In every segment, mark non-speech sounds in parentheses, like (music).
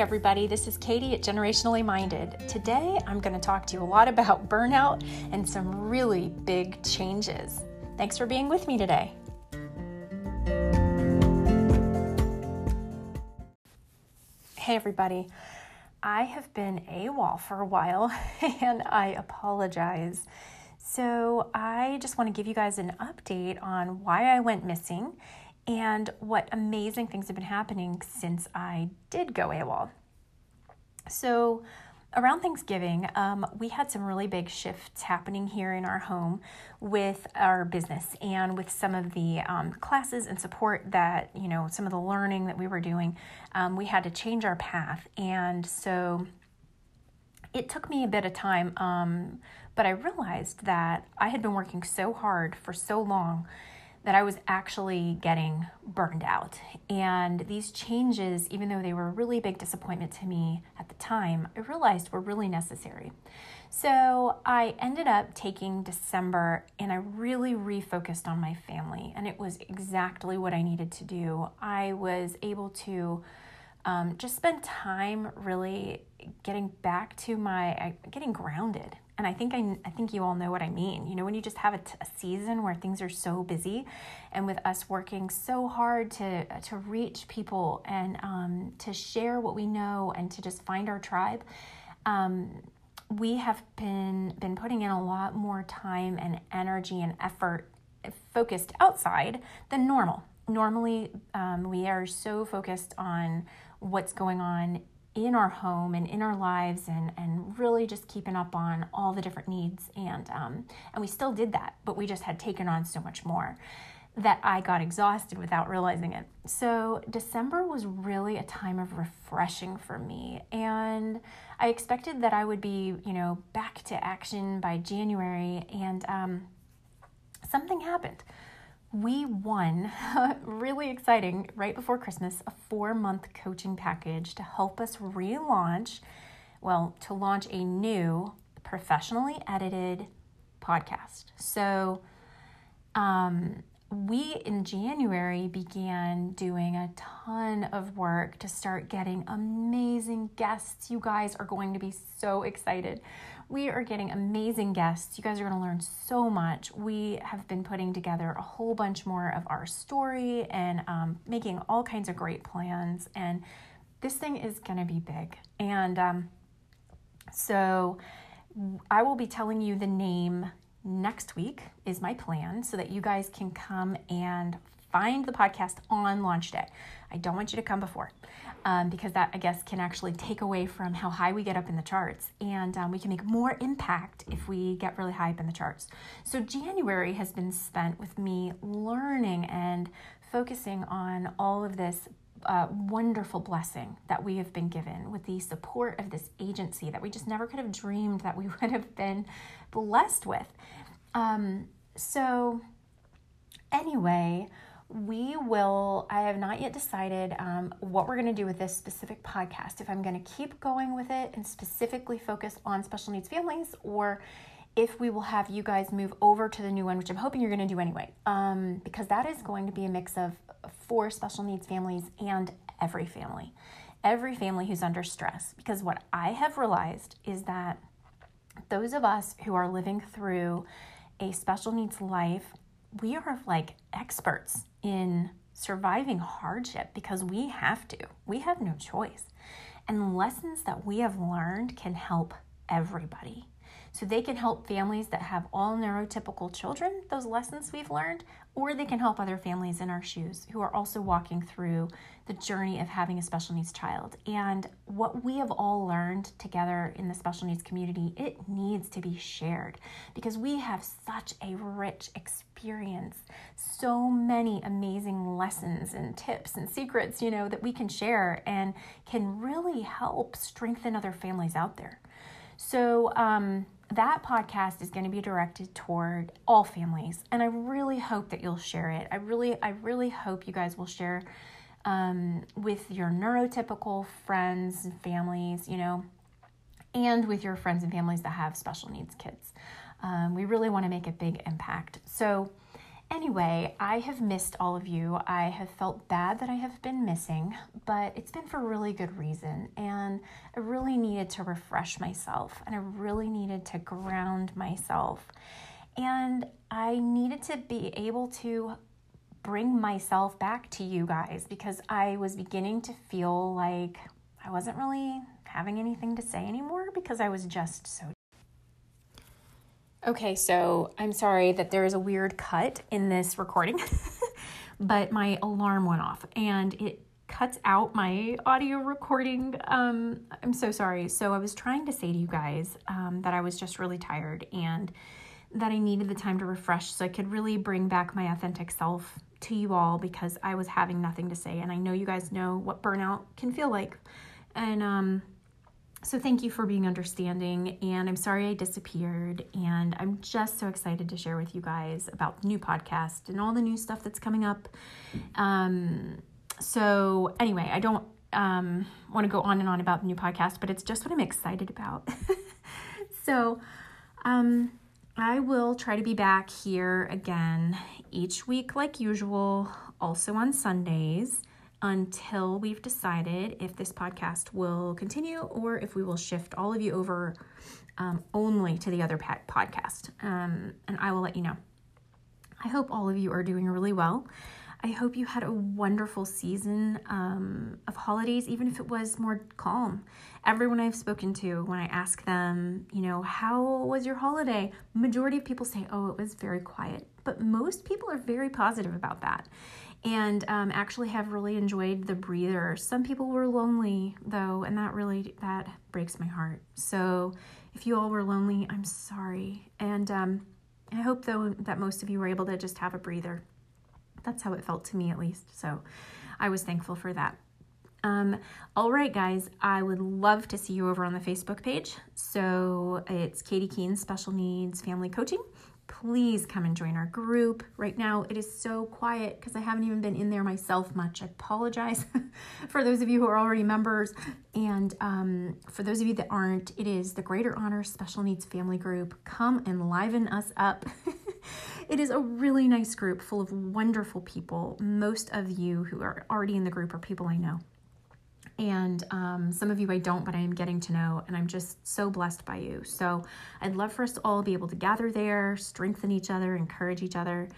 Everybody, this is Katie at Generationally Minded. Today, I'm going to talk to you a lot about burnout and some really big changes. Thanks for being with me today. Hey, everybody. I have been AWOL for a while (laughs) and I apologize. So, I just want to give you guys an update on why I went missing and what amazing things have been happening since I did go AWOL. So, around Thanksgiving, um, we had some really big shifts happening here in our home with our business and with some of the um, classes and support that, you know, some of the learning that we were doing. Um, we had to change our path. And so it took me a bit of time, um, but I realized that I had been working so hard for so long that I was actually getting burned out. And these changes, even though they were a really big disappointment to me at the time, I realized were really necessary. So I ended up taking December and I really refocused on my family, and it was exactly what I needed to do. I was able to um, just spend time really getting back to my getting grounded and I think I, I think you all know what I mean. You know, when you just have a, t- a season where things are so busy, and with us working so hard to to reach people and um, to share what we know and to just find our tribe, um, we have been been putting in a lot more time and energy and effort focused outside than normal. Normally, um, we are so focused on what's going on in our home and in our lives and, and really just keeping up on all the different needs. And um, and we still did that but we just had taken on so much more that I got exhausted without realizing it. So December was really a time of refreshing for me. And I expected that I would be, you know, back to action by January. And um, something happened we won, (laughs) really exciting, right before Christmas, a four month coaching package to help us relaunch, well, to launch a new professionally edited podcast. So, um, we in January began doing a ton of work to start getting amazing guests. You guys are going to be so excited. We are getting amazing guests. You guys are going to learn so much. We have been putting together a whole bunch more of our story and um, making all kinds of great plans. And this thing is going to be big. And um, so I will be telling you the name next week, is my plan, so that you guys can come and find the podcast on launch day. I don't want you to come before um, because that, I guess, can actually take away from how high we get up in the charts. And um, we can make more impact if we get really high up in the charts. So, January has been spent with me learning and focusing on all of this uh, wonderful blessing that we have been given with the support of this agency that we just never could have dreamed that we (laughs) would have been blessed with. Um, so, anyway, we will i have not yet decided um, what we're going to do with this specific podcast if i'm going to keep going with it and specifically focus on special needs families or if we will have you guys move over to the new one which i'm hoping you're going to do anyway. Um, because that is going to be a mix of for special needs families and every family. Every family who's under stress. Because what i have realized is that those of us who are living through a special needs life we are like experts in surviving hardship because we have to. We have no choice. And lessons that we have learned can help everybody. So they can help families that have all neurotypical children, those lessons we've learned, or they can help other families in our shoes who are also walking through the journey of having a special needs child. And what we have all learned together in the special needs community, it needs to be shared because we have such a rich experience, so many amazing lessons and tips and secrets, you know, that we can share and can really help strengthen other families out there. So, um, that podcast is going to be directed toward all families and i really hope that you'll share it. I really i really hope you guys will share um, with your neurotypical friends and families you know and with your friends and families that have special needs kids. Um, we really want to make a big impact. So Anyway, I have missed all of you. I have felt bad that I have been missing, but it's been for really good reason. And I really needed to refresh myself and I really needed to ground myself. And I needed to be able to bring myself back to you guys because I was beginning to feel like I wasn't really having anything to say anymore because I was just so Okay, so I'm sorry that there is a weird cut in this recording, (laughs) but my alarm went off and it cuts out my audio recording. Um, I'm so sorry. So I was trying to say to you guys um, that I was just really tired and that I needed the time to refresh so I could really bring back my authentic self to you all because I was having nothing to say. And I know you guys know what burnout can feel like. And um, so thank you for being understanding and i'm sorry i disappeared and i'm just so excited to share with you guys about the new podcast and all the new stuff that's coming up. Um, so anyway i don't um, want to go on and on about the new podcast but it's just what i'm excited about. (laughs) So um, i will try to be back here again each week like usual also on sundays until we've decided if this podcast will continue or if we will shift all of you over um, only to the other podcast. Um, and I will let you know. I hope all of you are doing really well. I hope you had a wonderful season um, of holidays, even if it was more calm. Everyone I've spoken to, when I ask them, you know, how was your holiday? Majority of people say, oh, it was very quiet. But most people are very positive about that and um, actually have really enjoyed the breather. Some people were lonely though, and that really that breaks my heart. So if you all were lonely, I'm sorry, and um, I hope though that most of you were able to just have a breather. That's how it felt to me at least. So I was thankful for that. Um, all right, guys, I would love to see you over on the Facebook page. So it's Katie Keene Special Needs Family Coaching please come and join our group. Right now, it is so quiet because I haven't even been in there myself much. I apologize (laughs) for those of you who are already members. And um, for those of you that aren't, it is the Greater Honor Special Needs Family Group. Come and liven us up. (laughs) (laughs) it is a really nice group full of wonderful people. Most of you who are already in the group are people I know and um, some of you I don't, but I am getting to know, and I'm just so blessed by you. So I'd love for us to all be able to gather there, strengthen each other, encourage each other.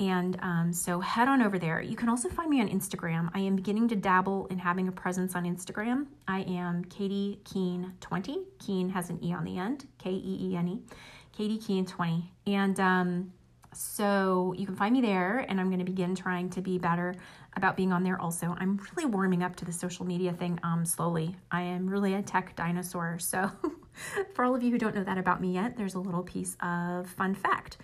And um, so head on over there. You can also find me on Instagram. I am beginning to dabble in having a presence on Instagram. I am Katie Keene 20. Keen has an E on the end, K E E N E. Katie Keene 20. And um, so you can find me there, and I'm going to begin trying to be better about being on there also. I'm really warming up to the social media thing um, slowly. I am really a tech dinosaur. So, (laughs) for all of you who don't know that about me yet, there's a little piece of fun fact.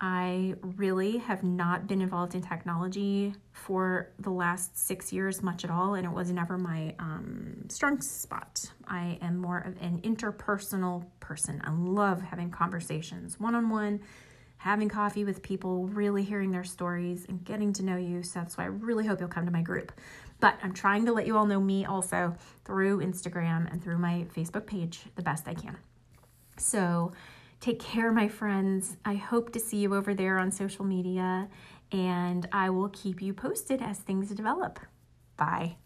I really have not been involved in technology for the last six years, much at all, and it was never my um, strong spot. I am more of an interpersonal person. I love having conversations one on one having coffee with people, really hearing their stories and getting to know you. So that's why I really hope you'll come to my group. But I'm trying to let you all know me also through Instagram and through my Facebook page the best I can. So take care, my friends. I hope to see you over there on social media, and I will keep you posted as things develop. Bye.